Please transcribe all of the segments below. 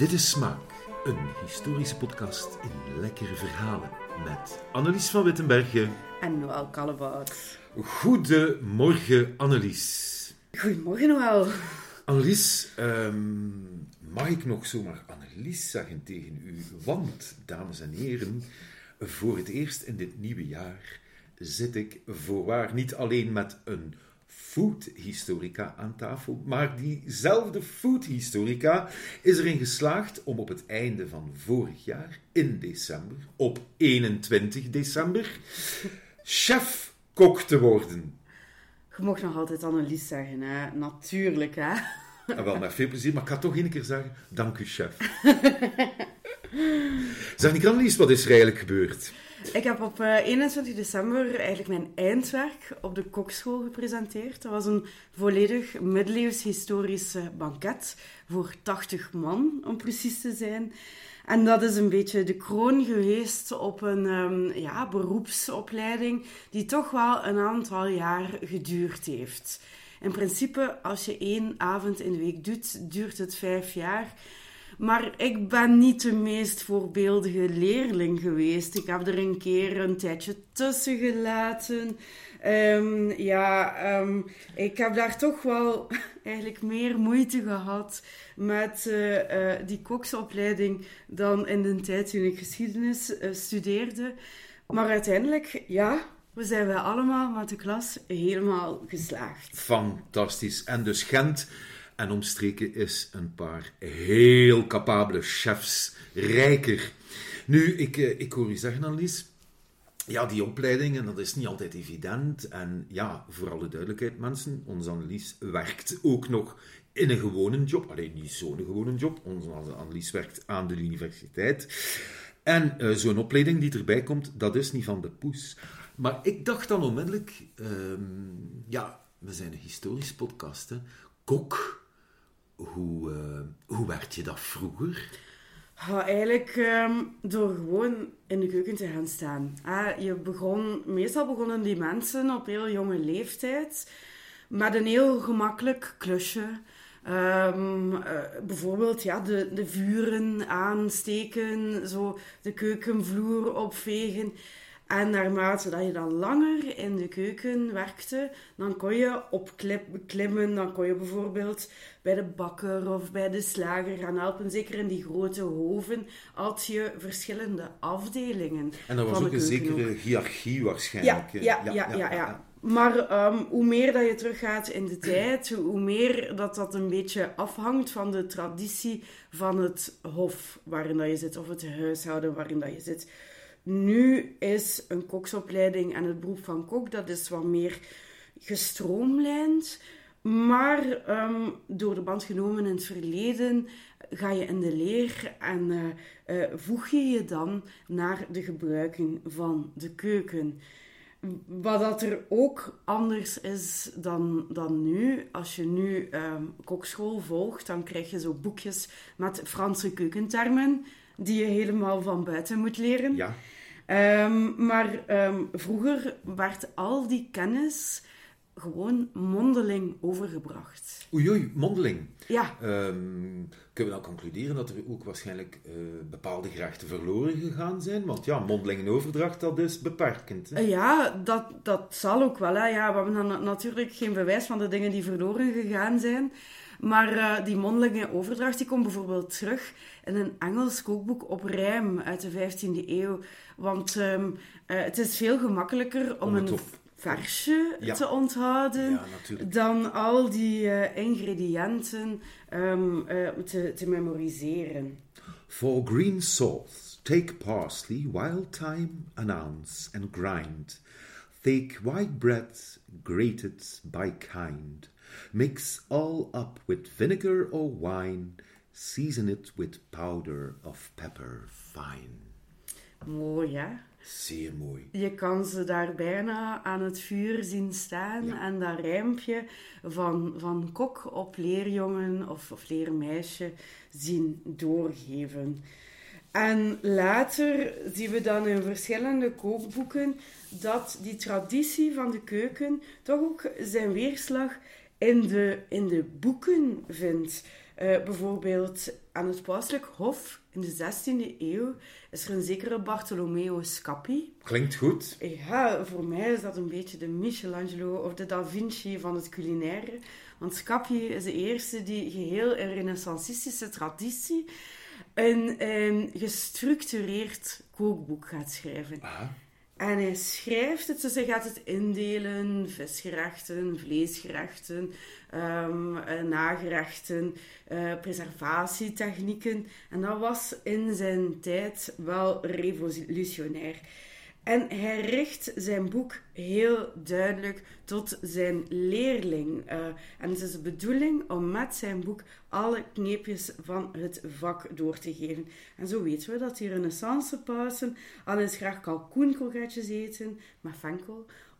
Dit is Smaak, een historische podcast in lekkere verhalen met Annelies van Wittenbergen. En Noël Kallebout. Goedemorgen, Annelies. Goedemorgen, Noël. Annelies, ehm, mag ik nog zomaar Annelies zeggen tegen u? Want, dames en heren, voor het eerst in dit nieuwe jaar zit ik voorwaar niet alleen met een foodhistorica aan tafel, maar diezelfde foodhistorica is erin geslaagd om op het einde van vorig jaar, in december, op 21 december, chef-kok te worden. Je mocht nog altijd Annelies zeggen, hè? Natuurlijk, hè? Ah, wel, met veel plezier, maar ik ga toch één keer zeggen, dank u, chef. zeg, Annelies, wat is er eigenlijk gebeurd? Ik heb op 21 december eigenlijk mijn eindwerk op de kokschool gepresenteerd. Dat was een volledig middeleeuws historisch banket voor 80 man, om precies te zijn. En dat is een beetje de kroon geweest op een um, ja, beroepsopleiding die toch wel een aantal jaar geduurd heeft. In principe, als je één avond in de week doet, duurt het vijf jaar. Maar ik ben niet de meest voorbeeldige leerling geweest. Ik heb er een keer een tijdje tussen gelaten. Um, ja, um, ik heb daar toch wel eigenlijk meer moeite gehad met uh, uh, die koksopleiding dan in de tijd toen ik geschiedenis uh, studeerde. Maar uiteindelijk, ja, we zijn wij allemaal met de klas helemaal geslaagd. Fantastisch. En dus Gent en omstreken is een paar heel capabele chefs rijker. Nu, ik, ik hoor u zeggen, Annelies, ja, die opleidingen, dat is niet altijd evident. En ja, voor alle duidelijkheid, mensen, onze Annelies werkt ook nog in een gewone job. Alleen niet zo'n gewone job. Onze Annelies werkt aan de universiteit. En uh, zo'n opleiding die erbij komt, dat is niet van de poes. Maar ik dacht dan onmiddellijk, um, ja, we zijn een historisch podcast, hè. Kok, hoe, uh, hoe werd je dat vroeger? Ja, eigenlijk um, door gewoon in de keuken te gaan staan. Ah, je begon, meestal begonnen die mensen op heel jonge leeftijd met een heel gemakkelijk klusje. Um, uh, bijvoorbeeld ja, de, de vuren aansteken, zo de keukenvloer opvegen. En naarmate dat je dan langer in de keuken werkte, dan kon je opklimmen. Dan kon je bijvoorbeeld bij de bakker of bij de slager gaan helpen. Zeker in die grote hoven had je verschillende afdelingen. En er was ook een zekere hiërarchie waarschijnlijk. Ja, ja, ja. ja, ja, ja. Maar um, hoe meer dat je teruggaat in de tijd, hoe meer dat dat een beetje afhangt van de traditie van het hof waarin dat je zit, of het huishouden waarin dat je zit. Nu is een koksopleiding en het beroep van kok, dat is wat meer gestroomlijnd. Maar um, door de band genomen in het verleden ga je in de leer en uh, uh, voeg je je dan naar de gebruiking van de keuken. Wat dat er ook anders is dan, dan nu. Als je nu um, kokschool volgt, dan krijg je zo boekjes met Franse keukentermen die je helemaal van buiten moet leren. Ja. Um, maar um, vroeger werd al die kennis gewoon mondeling overgebracht. Oei, oei, mondeling. Ja. Um, kunnen we dan concluderen dat er ook waarschijnlijk uh, bepaalde gerechten verloren gegaan zijn? Want ja, mondeling overdracht, dat is beperkend. Hè? Uh, ja, dat, dat zal ook wel. Hè. Ja, we hebben dan natuurlijk geen bewijs van de dingen die verloren gegaan zijn. Maar uh, die mondelinge overdracht die komt bijvoorbeeld terug in een Engels kookboek op rijm uit de 15e eeuw. Want um, uh, het is veel gemakkelijker om, een versje Ja. te onthouden Ja, dan al die uh, ingrediënten um, te, te memoriseren. For green sauce, take parsley, wild thyme, an ounce, and grind. Take white bread, grated by kind. Mix all up with vinegar or wine. Season it with powder of pepper fine. Mooi, hè? Zeer mooi. Je kan ze daar bijna aan het vuur zien staan Ja. en dat rijmpje van, van kok op leerjongen of, of leermeisje zien doorgeven. En later zien we dan in verschillende kookboeken dat die traditie van de keuken toch ook zijn weerslag in de, in de boeken vindt. Eh, bijvoorbeeld aan het pauselijk hof in de 16e eeuw is er een zekere Bartolomeo Scappi. Klinkt goed. Ja, voor mij is dat een beetje de Michelangelo of de Da Vinci van het culinaire. Want Scappi is de eerste die geheel in renaissancistische traditie een ehm, gestructureerd kookboek gaat schrijven. Aha. En hij schrijft het, dus hij gaat het indelen, visgerechten, vleesgerechten, ehm, eh, nagerechten, eh, preservatietechnieken. En dat was in zijn tijd wel revolutionair. En hij richt zijn boek heel duidelijk tot zijn leerling. Uh, en het is de bedoeling om met zijn boek alle kneepjes van het vak door te geven. En zo weten we dat die renaissance pausen al eens graag kalkoenkogetjes eten met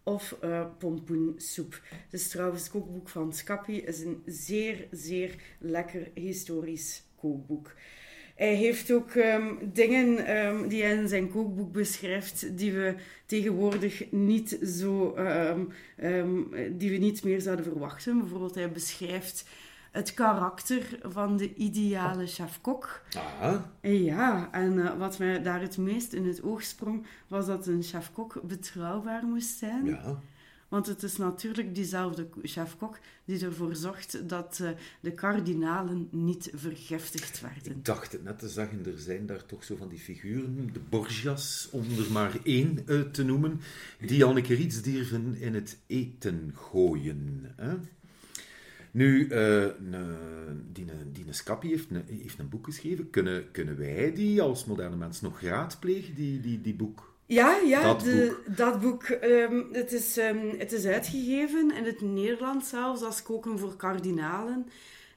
of uh, pompoensoep. Dus trouwens, het kookboek van Scappi is een zeer, zeer lekker historisch kookboek. Hij heeft ook um, dingen um, die hij in zijn kookboek beschrijft, die we tegenwoordig niet zo, um, die we niet meer zouden verwachten. Bijvoorbeeld, hij beschrijft het karakter van de ideale chef-kok. Ah. Ja, en uh, wat mij daar het meest in het oog sprong, was dat een chef-kok betrouwbaar moest zijn. Ja. Want het is natuurlijk diezelfde chef-kok die ervoor zorgt dat uh, de kardinalen niet vergiftigd werden. Ik dacht het net te zeggen, er zijn daar toch zo van die figuren, de Borgias, om er maar één uh, te noemen, die al een keer iets durven in het eten gooien. Hè? Nu, uh, die, die Scappi heeft heeft een boek geschreven. Kunnen, kunnen wij die als moderne mens nog raadplegen, die, die, die boek? Ja, ja dat de, boek. dat boek. Um, het, is, um, het is uitgegeven in het Nederlands zelfs als Koken voor Kardinalen.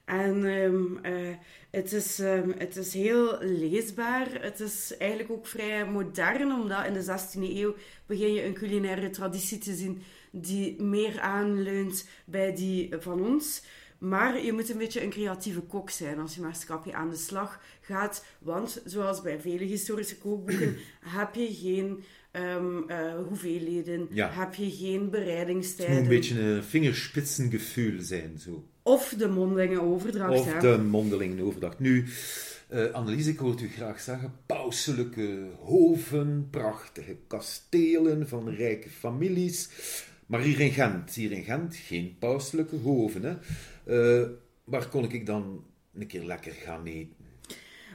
En um, uh, het, is, het is heel leesbaar. Het is eigenlijk ook vrij modern, omdat in de 16e eeuw begin je een culinaire traditie te zien die meer aanleunt bij die van ons. Maar je moet een beetje een creatieve kok zijn als je met Scappi aan de slag gaat. Want zoals bij vele historische kookboeken heb je geen um, uh, hoeveelheden, Ja. heb je geen Het moet bereidingstijden. een beetje een vingerspitsengevoel zijn. Zo. Of de mondelinge overdracht. Of hè. de mondeling overdag. Nu, eh Annelies, ik hoorde u graag zeggen, pauselijke hoven, prachtige kastelen van rijke families. Maar hier in Gent, hier in Gent, geen pauselijke hoven. Hè. Eh, waar kon ik dan een keer lekker gaan eten?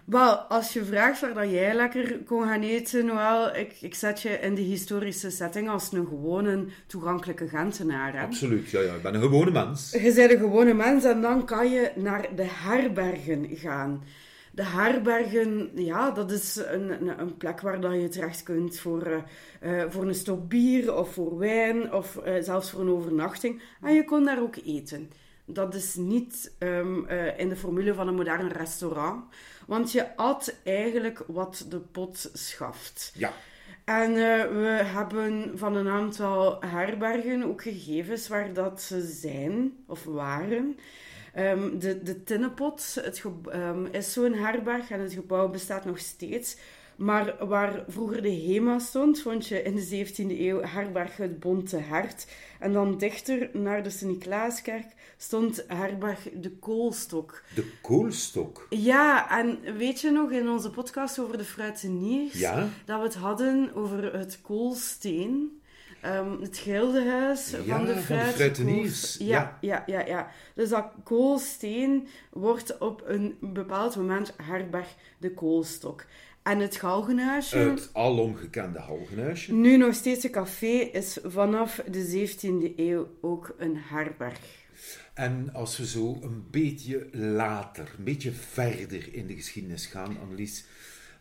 Wel, als je vraagt waar dat jij lekker kon gaan eten, wel, ik, ik zet je in de historische setting als een gewone, toegankelijke Gentenaar. Hè? Absoluut, ja, ja, ik ben een gewone mens. Je bent een gewone mens en dan kan je naar de herbergen gaan. De herbergen, ja, dat is een, een, plek waar dat je terecht kunt voor, eh, eh, voor een stop bier of voor wijn of zelfs voor een overnachting. En je kon daar ook eten. Dat is niet ehm, eh, in de formule van een modern restaurant, want je at eigenlijk wat de pot schaft. Ja, En eh, we hebben van een aantal herbergen ook gegevens waar dat ze zijn of waren. Ehm, de, de Tinnenpot het ehm, is zo'n herberg en het gebouw bestaat nog steeds. Maar waar vroeger de HEMA stond, vond je in de 17e eeuw herberg het Bonte Hert. En dan dichter naar de Sint-Niklaaskerk stond herberg de Koolstok. de koolstok. Ja, en weet je nog in onze podcast over de fruiteniers, Ja. dat we het hadden over het koolsteen, ehm, het gildehuis Ja, van de, van de fruit- fruiteniers, Ja, ja, ja, ja. Dus dat koolsteen wordt op een bepaald moment herberg de koolstok. En het galgenhuisje, Het alom gekende halgenhuisje. nu nog steeds een café, is vanaf de 17e eeuw ook een herberg. En als we zo een beetje later, een beetje verder in de geschiedenis gaan, Annelies.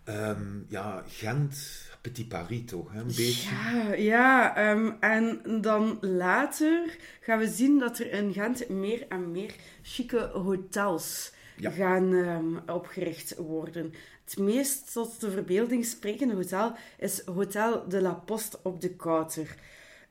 ehm, ja, Gent, Petit Paris toch, hè, een beetje. Ja, ja ehm, en dan later gaan we zien dat er in Gent meer en meer chique hotels Ja. gaan ehm, opgericht worden. Het meest tot de verbeelding sprekende hotel is Hotel de la Poste op de Kouter.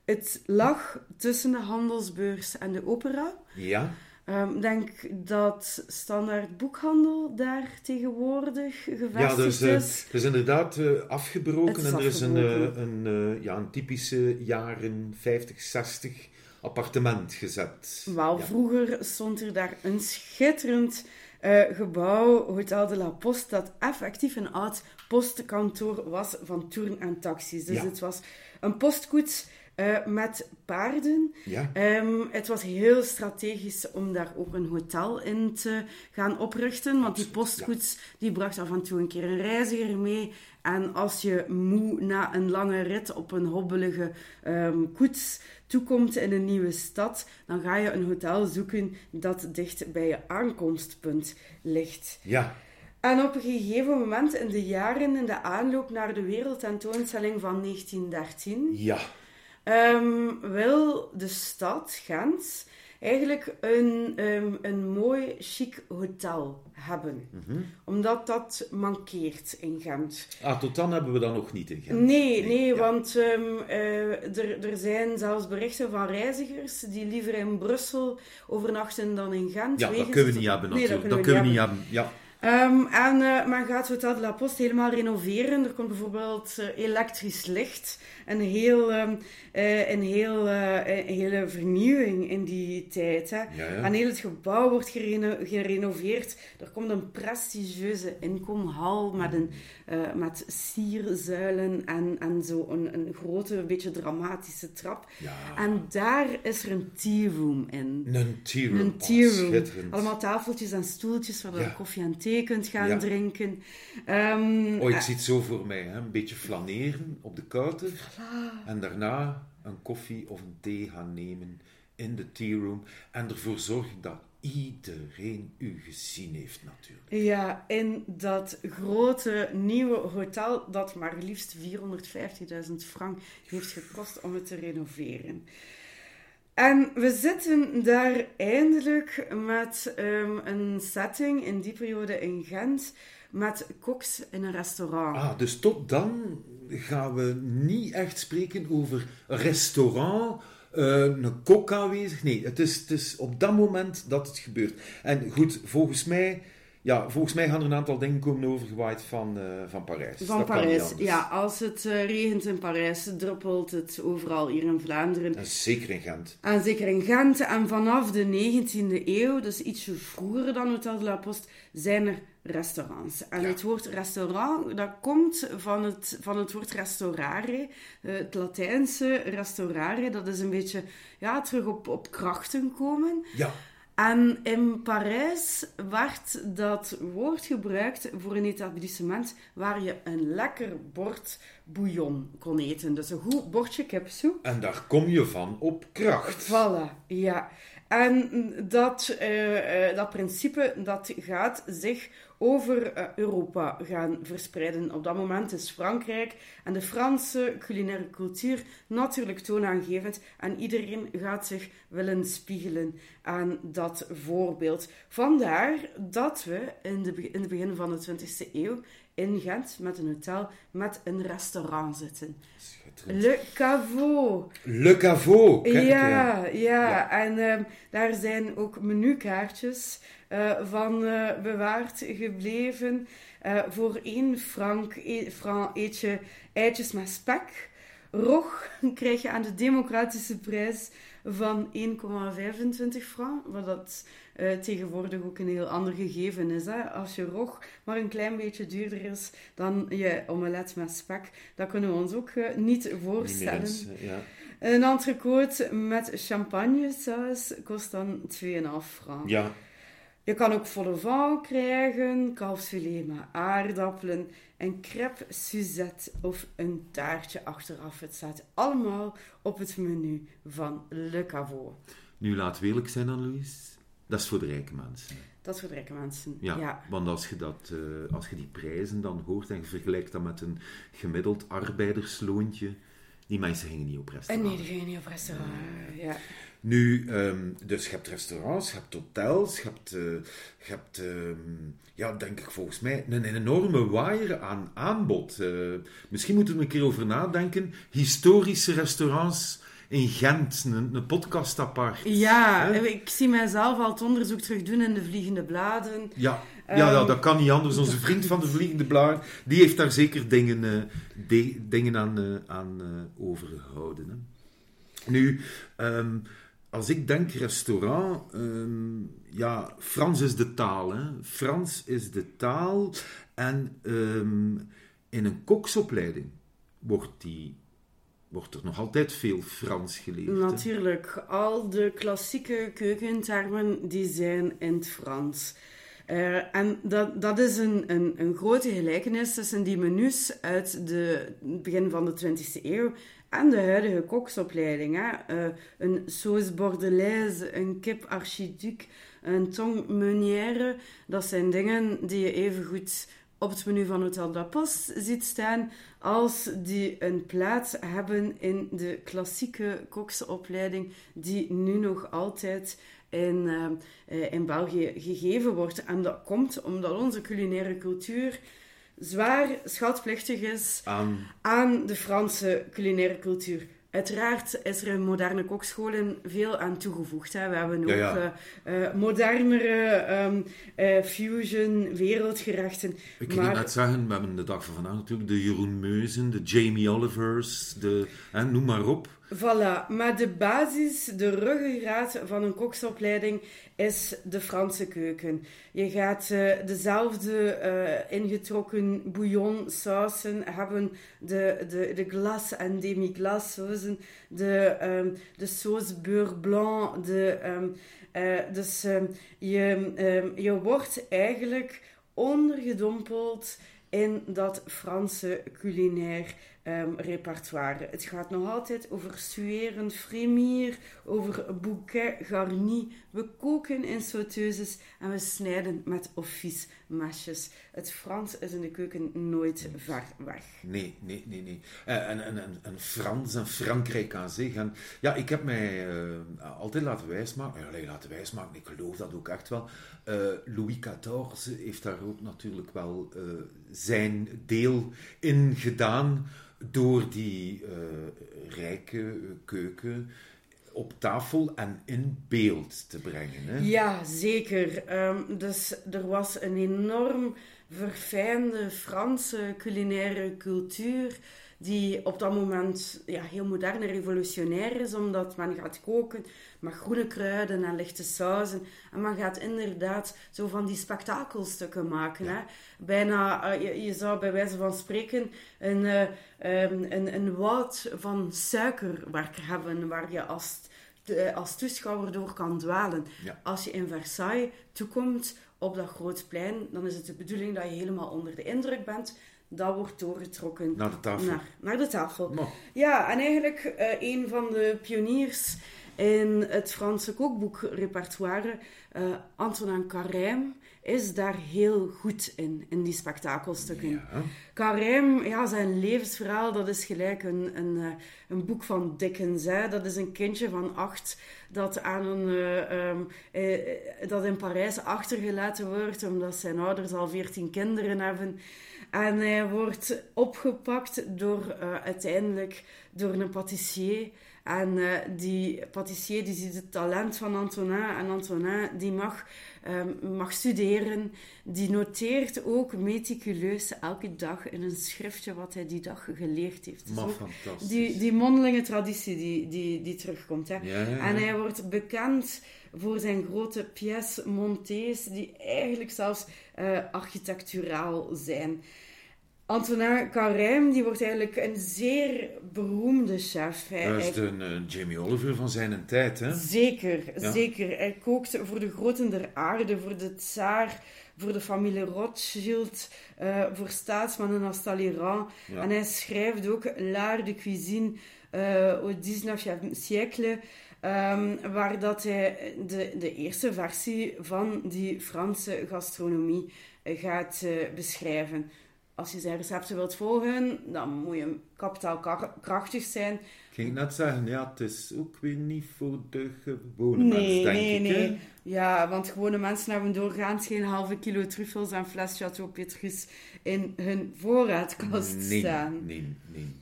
Het lag tussen de handelsbeurs en de opera. Ja, Ehm, Ik denk dat standaard boekhandel daar tegenwoordig gevestigd ja dus, eh, is. er is inderdaad eh, afgebroken Het is en er is een, afgebroken. eh, een, ja, een typische jaren 50, 60 appartement gezet. Wel, Ja. vroeger stond er daar een schitterend eh, gebouw, Hotel de la Poste, dat effectief een oud postkantoor was van toeren en taxis. Dus Ja. het was een postkoets eh, met paarden. Ja. Ehm, het was heel strategisch om daar ook een hotel in te gaan oprichten, want die postkoets die bracht af en toe een keer een reiziger mee. En als je moe na een lange rit op een hobbelige ehm, koets toekomt in een nieuwe stad, dan ga je een hotel zoeken dat dicht bij je aankomstpunt ligt. Ja. En op een gegeven moment in de jaren in de aanloop naar de wereldtentoonstelling van 1913 Ja. Ehm, wil de stad Gent eigenlijk een, ehm, een mooi, chic hotel hebben. Mhm. Omdat dat mankeert in Gent. Ah, tot dan hebben we dat nog niet in Gent. Nee, nee, ja. want ehm, eh, er, er zijn zelfs berichten van reizigers die liever in Brussel overnachten dan in Gent. Ja, dat kunnen we niet hebben natuurlijk. dat dat kunnen we kunnen we niet hebben. Ja. En eh, men gaat Hotel de la Poste helemaal renoveren. Er komt bijvoorbeeld eh, elektrisch licht. Een, heel, ehm, eh, een, heel, eh, een hele vernieuwing in die tijd. Hè. Ja, ja. En heel het gebouw wordt gereno- gerenoveerd. Er komt een prestigieuze inkomhal met, een, eh, met sierzuilen en, en zo een, een grote, een beetje dramatische trap. Ja. En daar is er een tea room in. Een tea room. Een tea room. Allemaal tafeltjes en stoeltjes waar je koffie en thee kunt gaan drinken. Ehm, Oh, ik zie het zo voor mij. Hè? Een beetje flaneren op de kouter. En daarna een koffie of een thee gaan nemen in de tea room. En ervoor zorgen dat iedereen u gezien heeft natuurlijk. ja, in dat grote nieuwe hotel dat maar liefst 450.000 frank heeft gekost om het te renoveren. En we zitten daar eindelijk met ehm, een setting in die periode in Gent met koks in een restaurant. Ah, dus tot dan gaan we niet echt spreken over restaurant, eh, een kok aanwezig. Nee, het is, het is op dat moment dat het gebeurt. En goed, volgens mij, ja, volgens mij gaan er een aantal dingen komen overgewaaid van, eh, van Parijs. Van Dat Parijs. Ja, als het eh, regent in Parijs, druppelt het overal hier in Vlaanderen. En zeker in Gent. En zeker in Gent. En vanaf de 19e eeuw, dus ietsje vroeger dan Hotel de la Poste, zijn er restaurants. En Ja. het woord restaurant, dat komt van het, van het woord restaurare. Eh, Het Latijnse restaurare, dat is een beetje ja, terug op, op krachten komen. Ja, En in Parijs werd dat woord gebruikt voor een etablissement waar je een lekker bord bouillon kon eten. Dus een goed bordje kipsoep. en daar kom je van op kracht. Voilà, ja. En dat, eh, eh, dat principe dat gaat zich over eh, Europa gaan verspreiden. Op dat moment is Frankrijk en de Franse culinaire cultuur natuurlijk toonaangevend. En iedereen gaat zich willen spiegelen aan dat voorbeeld. Vandaar dat we in, de, in het begin van de 20e eeuw in Gent met een hotel met een restaurant zitten. Le Caveau. Le Caveau. Ja, ja, Ja. en ehm, daar zijn ook menukaartjes van eh, bewaard gebleven. Eh, voor één frank, e- franc eet je eitjes met spek. Rog krijg je aan de democratische prijs van 1,25 frank. Wat dat eh, tegenwoordig ook een heel ander gegeven is. Hè? Als je rog maar een klein beetje duurder is dan je omelet met spek, dat kunnen we ons ook eh, niet voorstellen. eens, eh, ja. Een entrecote met champagnesaus kost dan 2,5 frank. ja, Je kan ook vol au vent krijgen, kalfsfilet met aardappelen, een crêpe Suzette of een taartje achteraf. Het staat allemaal op het menu van Le Caveau. nu laat we eerlijk zijn, Annelies. Dat is voor de rijke mensen. Dat is voor de rijke mensen. Ja, ja. want als je, dat, eh, als je die prijzen dan hoort en je vergelijkt dat met een gemiddeld arbeidersloontje, die mensen gingen niet op En restaurant. nee, die gaan niet op restaurant. Ja. Nu, ehm, dus je hebt restaurants, je hebt hotels, je hebt, eh, je hebt ehm, ja, denk ik volgens mij, een, een enorme waaier aan aanbod. Eh, misschien moeten we een keer over nadenken. Historische restaurants in Gent, een, een podcast apart. Ja, ik zie mijzelf al het onderzoek terug doen in de Vliegende Bladen. Ja, ja, ja, Ehm, dat kan niet anders. Onze vriend van de Vliegende Blaar, die heeft daar zeker dingen, eh, de- dingen aan, eh, aan eh, overgehouden. Hè. Nu, ehm, als ik denk restaurant, ehm, ja, Frans is de taal. Hè. Frans is de taal. En in een koksopleiding wordt, die, wordt er nog altijd veel Frans geleerd. hè. Natuurlijk, al de klassieke keukentermen die zijn in het Frans. Eh, en dat, dat is een, een, een grote gelijkenis tussen die menus uit de, het begin van de 20e eeuw en de huidige koksopleiding. Eh, een sauce bordelaise, een kip archiduc, een tong meunière. Dat zijn dingen die je even goed op het menu van Hotel de la Poste ziet staan, als die een plaats hebben in de klassieke koksopleiding, die nu nog altijd in, eh, eh, in België gegeven wordt. En dat komt omdat onze culinaire cultuur zwaar schatplichtig is Aan, aan de Franse culinaire cultuur. Uiteraard is er in moderne kokscholen veel aan toegevoegd. Hè. We hebben ook Ja, ja. eh, eh, modernere ehm, eh, fusion, wereldgerechten. ik ging net zeggen, we hebben de dag van vandaag natuurlijk de Jeroen Meuzen, de Jamie Olivers, de, hè, noem maar op. Voilà, maar de basis, de ruggengraat van een koksopleiding is de Franse keuken. Je gaat eh, dezelfde eh, ingetrokken bouillon sausen hebben, de, de, de en demi-glace sausen, de, ehm, de sauce beurre blanc, de, ehm, eh, dus ehm, je, je wordt eigenlijk ondergedompeld in dat Franse culinair ehm, repertoire. Het gaat nog altijd over sueren, frémir, over bouquet garni. We koken in sauteuses en we snijden met office mesjes. Het Frans is in de keuken nooit ver weg. Nee, nee, nee, nee. Eh, En, en, en, en Frans en Frankrijk aan zich. En, ja, ik heb mij eh, altijd laten wijsmaken, ja, laten wijsmaken, ik geloof dat ook echt wel. Eh, Louis XIV heeft daar ook natuurlijk wel zijn deel in gedaan door die rijke keuken op tafel en in beeld te brengen. Hè? Ja, zeker. Ehm, dus er was een enorm verfijnde Franse culinaire cultuur die op dat moment ja, heel modern en revolutionair is, omdat men gaat koken met groene kruiden en lichte sauzen. En men gaat inderdaad zo van die spektakelstukken maken. Hè? Bijna, eh, je, je zou bij wijze van spreken een, eh, ehm, een, een woud van suikerwerk hebben, waar je als de- als toeschouwer door kan dwalen. Ja. Als je in Versailles toekomt op dat groot plein, dan is het de bedoeling dat je helemaal onder de indruk bent. Dat wordt doorgetrokken Naar de tafel. Naar, naar de tafel. Maar, Ja, en eigenlijk eh, een van de pioniers in het Franse kookboekrepertoire, eh Antonin Carême, is daar heel goed in, in die spektakelstukken. ja. Carême, ja, zijn levensverhaal, dat is gelijk een, een, eh, een boek van Dickens. Hè. Dat is een kindje van acht dat, aan een, eh, ehm, eh, eh, dat in Parijs achtergelaten wordt, omdat zijn ouders al veertien kinderen hebben. En hij wordt opgepakt door, eh, uiteindelijk door een pâtissier. En eh, die pâtissier die ziet het talent van Antonin. En Antonin die mag, ehm, mag studeren. Die noteert ook meticuleus elke dag in een schriftje wat hij die dag geleerd heeft. Dus maar fantastisch. die, die mondelinge traditie die, die, die terugkomt. Hè. Ja, ja, ja. En hij wordt bekend voor zijn grote pièces montées, die eigenlijk zelfs eh, architecturaal zijn. Antonin Carême, die wordt eigenlijk een zeer beroemde chef. Hij, Dat is de eh, Jamie Oliver van zijn tijd, hè? Zeker, Ja. zeker. Hij kookt voor de groten der aarde, voor de tsaar, voor de familie Rothschild, eh, voor staatsmannen als Talleyrand. Ja. En hij schrijft ook L'art de cuisine eh, au 19e siècle, ehm, waar dat hij de, de eerste versie van die Franse gastronomie gaat beschrijven. Als je zijn recepten wilt volgen, dan moet je kapitaalkrachtig zijn. Ik ging net zeggen, ja, het is ook weer niet voor de gewone Nee, mens, denk nee, ik. nee. hè? Ja, want gewone mensen hebben doorgaans geen halve kilo truffels en fles Chateau Petrus in hun voorraadkast Nee, staan. nee, nee.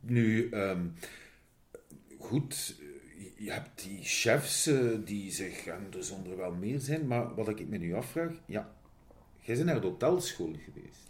Nu, ehm, goed, je- hebt die chefs eh, die zich, en er zullen er wel meer zijn, maar wat ik me nu afvraag, ja, jij bent naar de hotelschool geweest.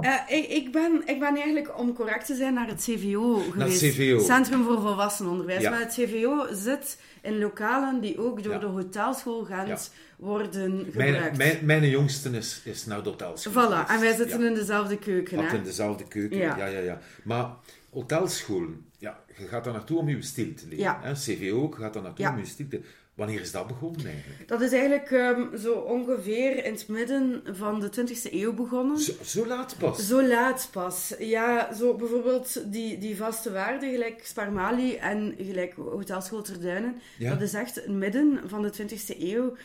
Uh, ik, ik, ben, ik ben eigenlijk, om correct te zijn, naar het CVO geweest. Het CVO. Centrum voor Volwassenenonderwijs. Ja. Maar het CVO zit in lokalen die ook door de hotelschool Gent worden gebruikt. Mijn, mijn, mijn jongste is, is naar de hotelschool. Voilà, en wij zitten in dezelfde keuken. Wat in dezelfde keuken, ja. ja, ja, Maar hotelscholen, ja, je gaat daar naartoe om je stil te leren. Hè? CVO gaat daar naartoe om je stil te Wanneer is dat begonnen eigenlijk? Dat is eigenlijk um, zo ongeveer in het midden van de 20e eeuw begonnen. Zo, zo, laat pas? Zo laat pas. Ja, zo bijvoorbeeld die, die vaste waarden, gelijk Sparmali en gelijk Hotelschool Terduinen. Ja? Dat is echt het midden van de 20e eeuw.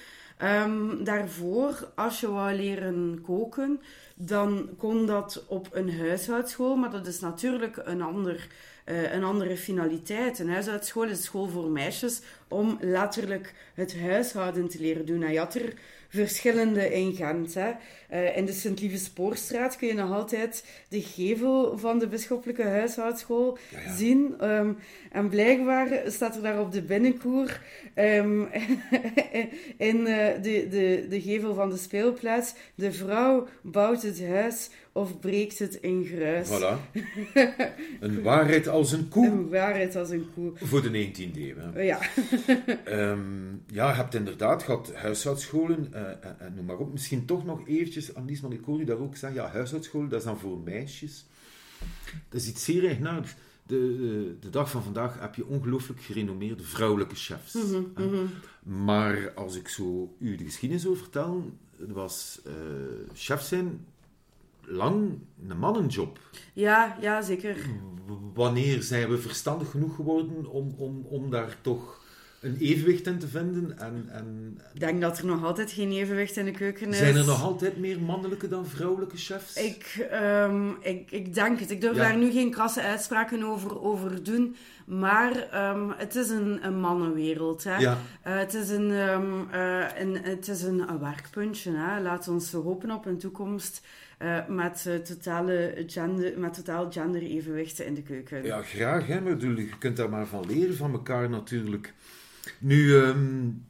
Um, daarvoor, als je wou leren koken, dan kon dat op een huishoudschool, maar dat is natuurlijk een ander uh, een andere finaliteit. Een huishoudschool is school voor meisjes om letterlijk het huishouden te leren doen. je had er verschillende in Gent. Hè. Uh, in de Sint-Lieve Spoorstraat kun je nog altijd de gevel van de bisschoppelijke huishoudschool zien. Um, en blijkbaar staat er daar op de binnenkoer um, in uh, de, de, de gevel van de speelplaats: De vrouw bouwt het huis of breekt het in gruis. Voilà. Een waarheid als een koe. Een waarheid als een koe. Voor de 19e eeuw. Ja. um, ja, je hebt inderdaad gehad huishoudscholen, uh, noem maar op. Misschien toch nog eventjes, Annelies, ik hoor u daar ook zeggen, ja, huishoudscholen, dat is dan voor meisjes. Dat is iets zeer eigenaardigs. De, de, dag van vandaag heb je ongelooflijk gerenommeerde vrouwelijke chefs. Mm -hmm, Maar als ik zo u de geschiedenis wil vertellen, was uh, chef zijn lang een mannenjob. Ja, ja, zeker. Wanneer zijn we verstandig genoeg geworden om, om, om daar toch een evenwicht in te vinden? En, en... Ik denk dat er nog altijd geen evenwicht in de keuken is. Zijn er nog altijd meer mannelijke dan vrouwelijke chefs? Ik, um, ik, ik denk het. Ik durf daar nu geen krasse uitspraken over, over doen. Maar um, het is een, een mannenwereld. Hè? Ja. Uh, het is, een, um, uh, een, het is een, een werkpuntje. Hè? Laat ons hopen op een toekomst uh, met, uh, totale gender, met totaal gender-evenwichten in de keuken. Ja, graag. Hè? Maar je kunt daar maar van leren van elkaar natuurlijk. Nu, um,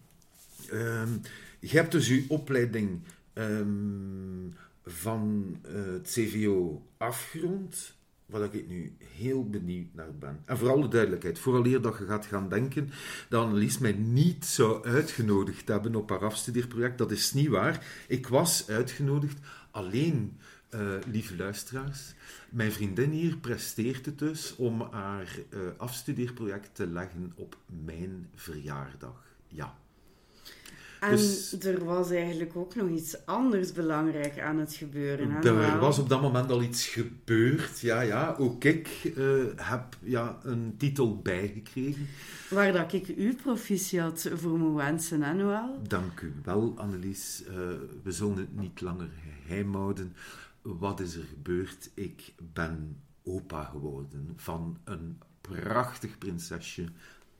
um, je hebt dus je opleiding um, van uh, het CVO afgerond, waar ik nu heel benieuwd naar ben. En voor alle duidelijkheid, vooraleer dat je gaat gaan denken dat Annelies mij niet zou uitgenodigd hebben op haar afstudeerproject, dat is niet waar. Ik was uitgenodigd alleen, uh, lieve luisteraars, mijn vriendin hier presteert het dus om haar uh, afstudeerproject te leggen op mijn verjaardag. Ja. En dus, er was eigenlijk ook nog iets anders belangrijk aan het gebeuren. Hè? Er was op dat moment al iets gebeurd. Ja, ja. Ook ik uh, heb ja, een titel bijgekregen. Waar dat ik u proficiat voor moet wensen, hè, Noël? Dank u wel, Annelies. We zullen het niet langer geheim houden. Wat is er gebeurd? Ik ben opa geworden van een prachtig prinsesje,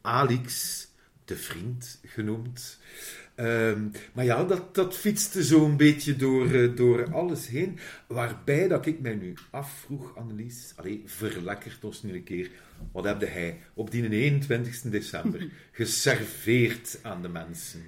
Alix, de vriend genoemd. Um, maar ja, dat, dat fietste zo'n beetje door, uh, door alles heen. Waarbij dat ik mij nu afvroeg, Annelies, allee, verlekkerd ons nu een keer, wat heb hij op die 21 december geserveerd aan de mensen?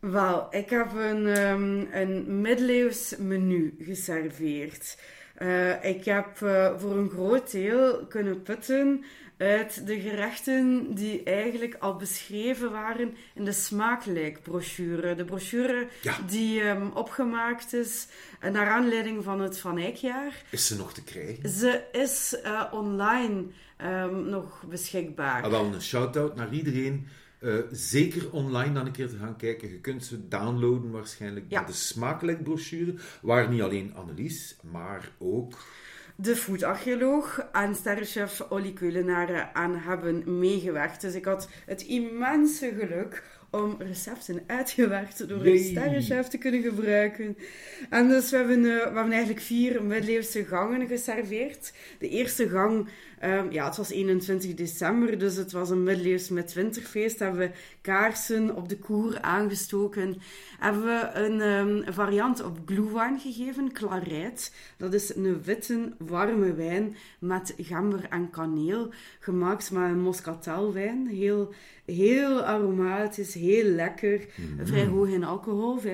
Wel, ik heb een, um, een middeleeuws menu geserveerd. Uh, ik heb uh, voor een groot deel kunnen putten uit de gerechten die eigenlijk al beschreven waren in de smaaklijkbrochure. De brochure die um, opgemaakt is uh, naar aanleiding van het Van Eyckjaar. Is ze nog te krijgen? Ze is online um, nog beschikbaar. Ah, wel, een shout-out naar iedereen uh, zeker online dan een keer te gaan kijken. Je kunt ze downloaden waarschijnlijk ja. de smakelijk brochure, waar niet alleen Annelies, maar ook... De foodarcheoloog en sterrenchef Olly Keulenaren aan hebben meegewerkt. Dus ik had het immense geluk om recepten uitgewerkt door een sterrenchef te kunnen gebruiken. En dus we hebben, uh, we hebben eigenlijk vier middeleeuwse gangen geserveerd. De eerste gang Um, ja, het was 21 december, dus het was een middeleeuws met winterfeest. Hebben we kaarsen op de koer aangestoken. Hebben we een um, variant op glühwein gegeven, klarijt. Dat is een witte, warme wijn met gember en kaneel. Gemaakt met een moscatelwijn. Heel, heel aromatisch, heel lekker. Vrij hoog in alcohol, 15%.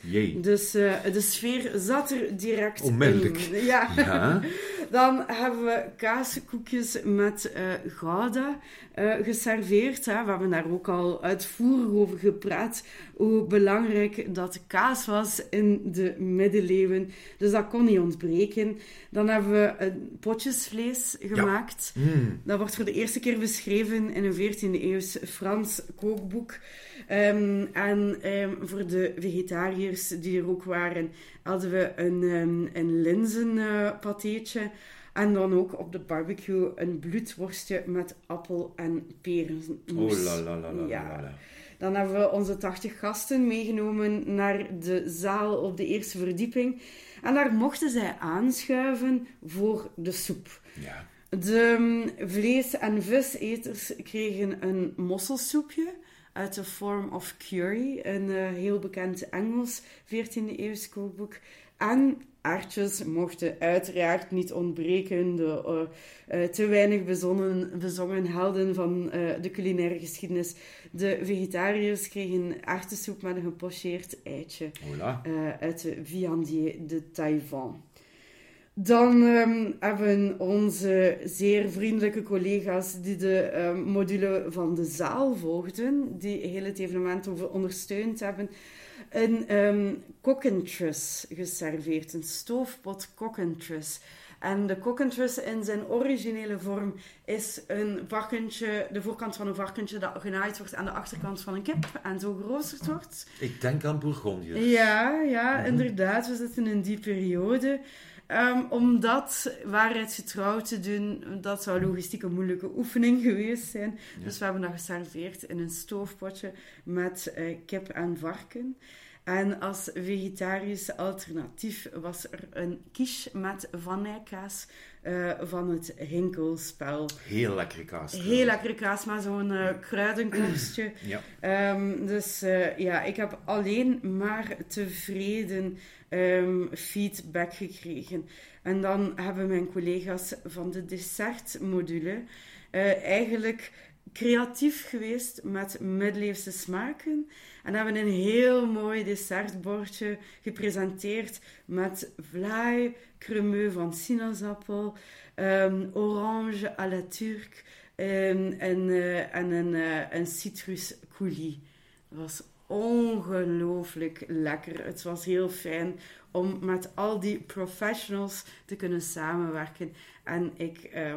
Jee. Dus eh, de sfeer zat er direct Onmiddellijk. in. Ja. Ja. Dan hebben we kaaskoekjes met eh gouda eh, geserveerd. Hè. We hebben daar ook al uitvoerig over gepraat. Hoe belangrijk dat kaas was in de middeleeuwen. Dus dat kon niet ontbreken. Dan hebben we een potjesvlees gemaakt. Mm. Dat wordt voor de eerste keer beschreven in een 14e-eeuws Frans kookboek. Ehm, en ehm, voor de vegetariërs die er ook waren, hadden we een, um, een linzenpateetje. En dan ook op de barbecue een bloedworstje met appel en perenmoes. Oh la la la la Ja. la. Dan hebben we onze 80 gasten meegenomen naar de zaal op de eerste verdieping. En daar mochten zij aanschuiven voor de soep. Ja. De mm, vlees- en viseters kregen een mosselsoepje uit de Form of Curry, een eh, heel bekend Engels 14e eeuws kookboek. En aardjes mochten uiteraard niet ontbreken, de eh, eh, te weinig bezonnen, bezongen helden van eh, de culinaire geschiedenis. De vegetariërs kregen aardensoep met een gepocheerd eitje uit de Viandier de Taiwan. Dan ehm, hebben onze zeer vriendelijke collega's die de ehm, module van de zaal volgden, die heel het evenement ondersteund hebben, een um, geserveerd, een stoofpot cockentrus. En de cockentrus in zijn originele vorm is een varkentje, de voorkant van een varkentje dat genaaid wordt aan de achterkant van een kip en zo geroosterd wordt. Ik denk aan Bourgondië. Ja, ja, inderdaad. We zitten in die periode. Ehm, om dat waarheidsgetrouw te doen, dat zou logistiek een moeilijke oefening geweest zijn. Dus we hebben dat geserveerd in een stoofpotje met eh, kip en varken. En als vegetarisch alternatief was er een quiche met vanijkaas eh, van het Hinkelspel. Heel lekkere kaas. Heel lekkere kaas met zo'n eh, kruidenkorstje. Ja. Ehm, dus eh, ja, ik heb alleen maar tevreden ehm, feedback gekregen. En dan hebben mijn collega's van de dessertmodule eigenlijk creatief geweest met middeleeuwse smaken. En hebben een heel mooi dessertbordje gepresenteerd met vlaai, cremeux van sinaasappel, ehm, orange à la turque ehm, en, eh, en een, eh, een citrus coulis. Dat was ongelooflijk lekker. Het was heel fijn om met al die professionals te kunnen samenwerken. En ik, eh,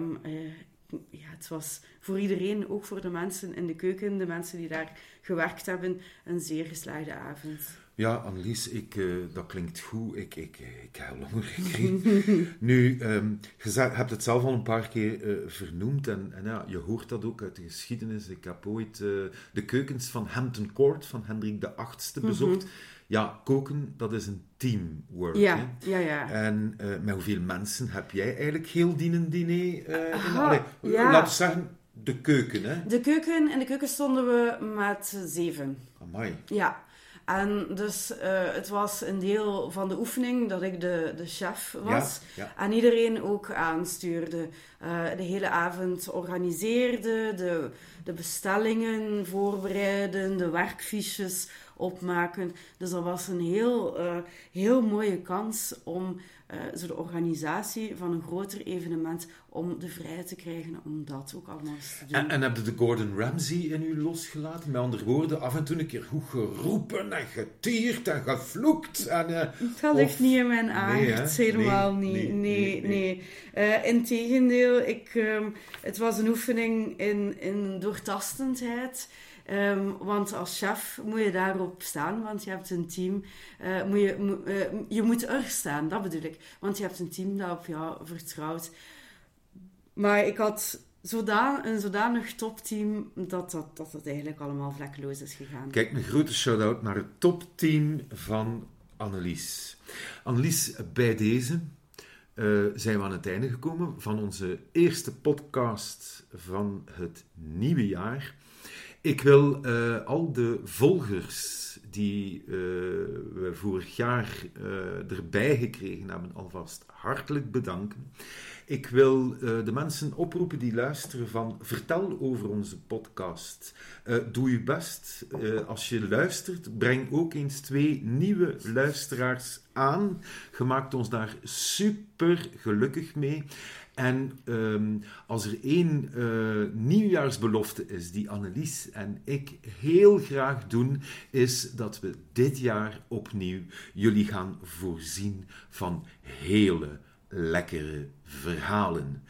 ja, het was voor iedereen, ook voor de mensen in de keuken, de mensen die daar gewerkt hebben, een zeer geslaagde avond. Ja, Annelies, ik, eh, dat klinkt goed. Ik, ik, ik heb honger gekregen. nu, ehm, je hebt het zelf al een paar keer eh, vernoemd en, en ja, je hoort dat ook uit de geschiedenis. Ik heb ooit eh, de keukens van Hampton Court van Hendrik de VIII bezocht. Ja, koken, dat is een teamwork. Ja, hè. ja, ja. En eh, met hoeveel mensen heb jij eigenlijk heel die een diner? eh, in, Aha, allee, ja. Laten we zeggen, de keuken, hè? De keuken, in de keuken stonden we met zeven. Amai. Ja, en dus eh, het was een deel van de oefening dat ik de, de chef was. Ja, ja. En iedereen ook aanstuurde. Eh, de hele avond organiseerde, de, de bestellingen voorbereiden, de werkfiches opmaken. Dus dat was een heel, eh, heel mooie kans om eh, zo de organisatie van een groter evenement, om de vrijheid te krijgen om dat ook allemaal te doen. En, en heb je de Gordon Ramsay in u losgelaten? Met andere woorden, af en toe een keer goed geroepen en getierd en gevloekt. En, eh, Dat ligt of- niet in mijn aard, Nee, helemaal Nee, niet. nee, Nee, nee, nee. Eh, integendeel, ik, ehm, het was een oefening in, in doortastendheid. Ehm, want als chef moet je daarop staan, want je hebt een team. eh, moet je, eh, je moet er staan, dat bedoel ik. Want je hebt een team dat op jou vertrouwt. Maar ik had zodan, een zodanig topteam dat dat, dat het eigenlijk allemaal vlekkeloos is gegaan. Kijk, een grote shout-out naar het topteam van Annelies. Annelies, bij deze eh, zijn we aan het einde gekomen van onze eerste podcast van het nieuwe jaar. Ik wil eh, al de volgers die uh, we vorig jaar uh, erbij gekregen hebben, alvast hartelijk bedanken. Ik wil de mensen oproepen die luisteren van vertel over onze podcast. doe je best. als je luistert, breng ook eens twee nieuwe luisteraars aan. Je maakt ons daar super gelukkig mee. En um, als er één uh, nieuwjaarsbelofte is die Annelies en ik heel graag doen, is dat we dit jaar opnieuw jullie gaan voorzien van hele lekkere verhalen.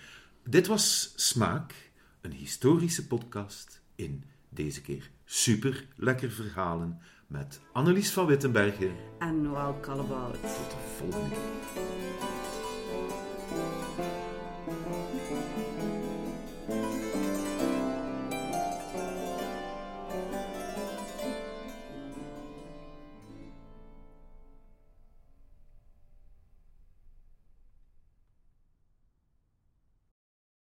Dit was Smaak, een historische podcast in deze keer super lekker verhalen met Annelies van Wittenbergen en Noël Kallebout. Tot de volgende keer.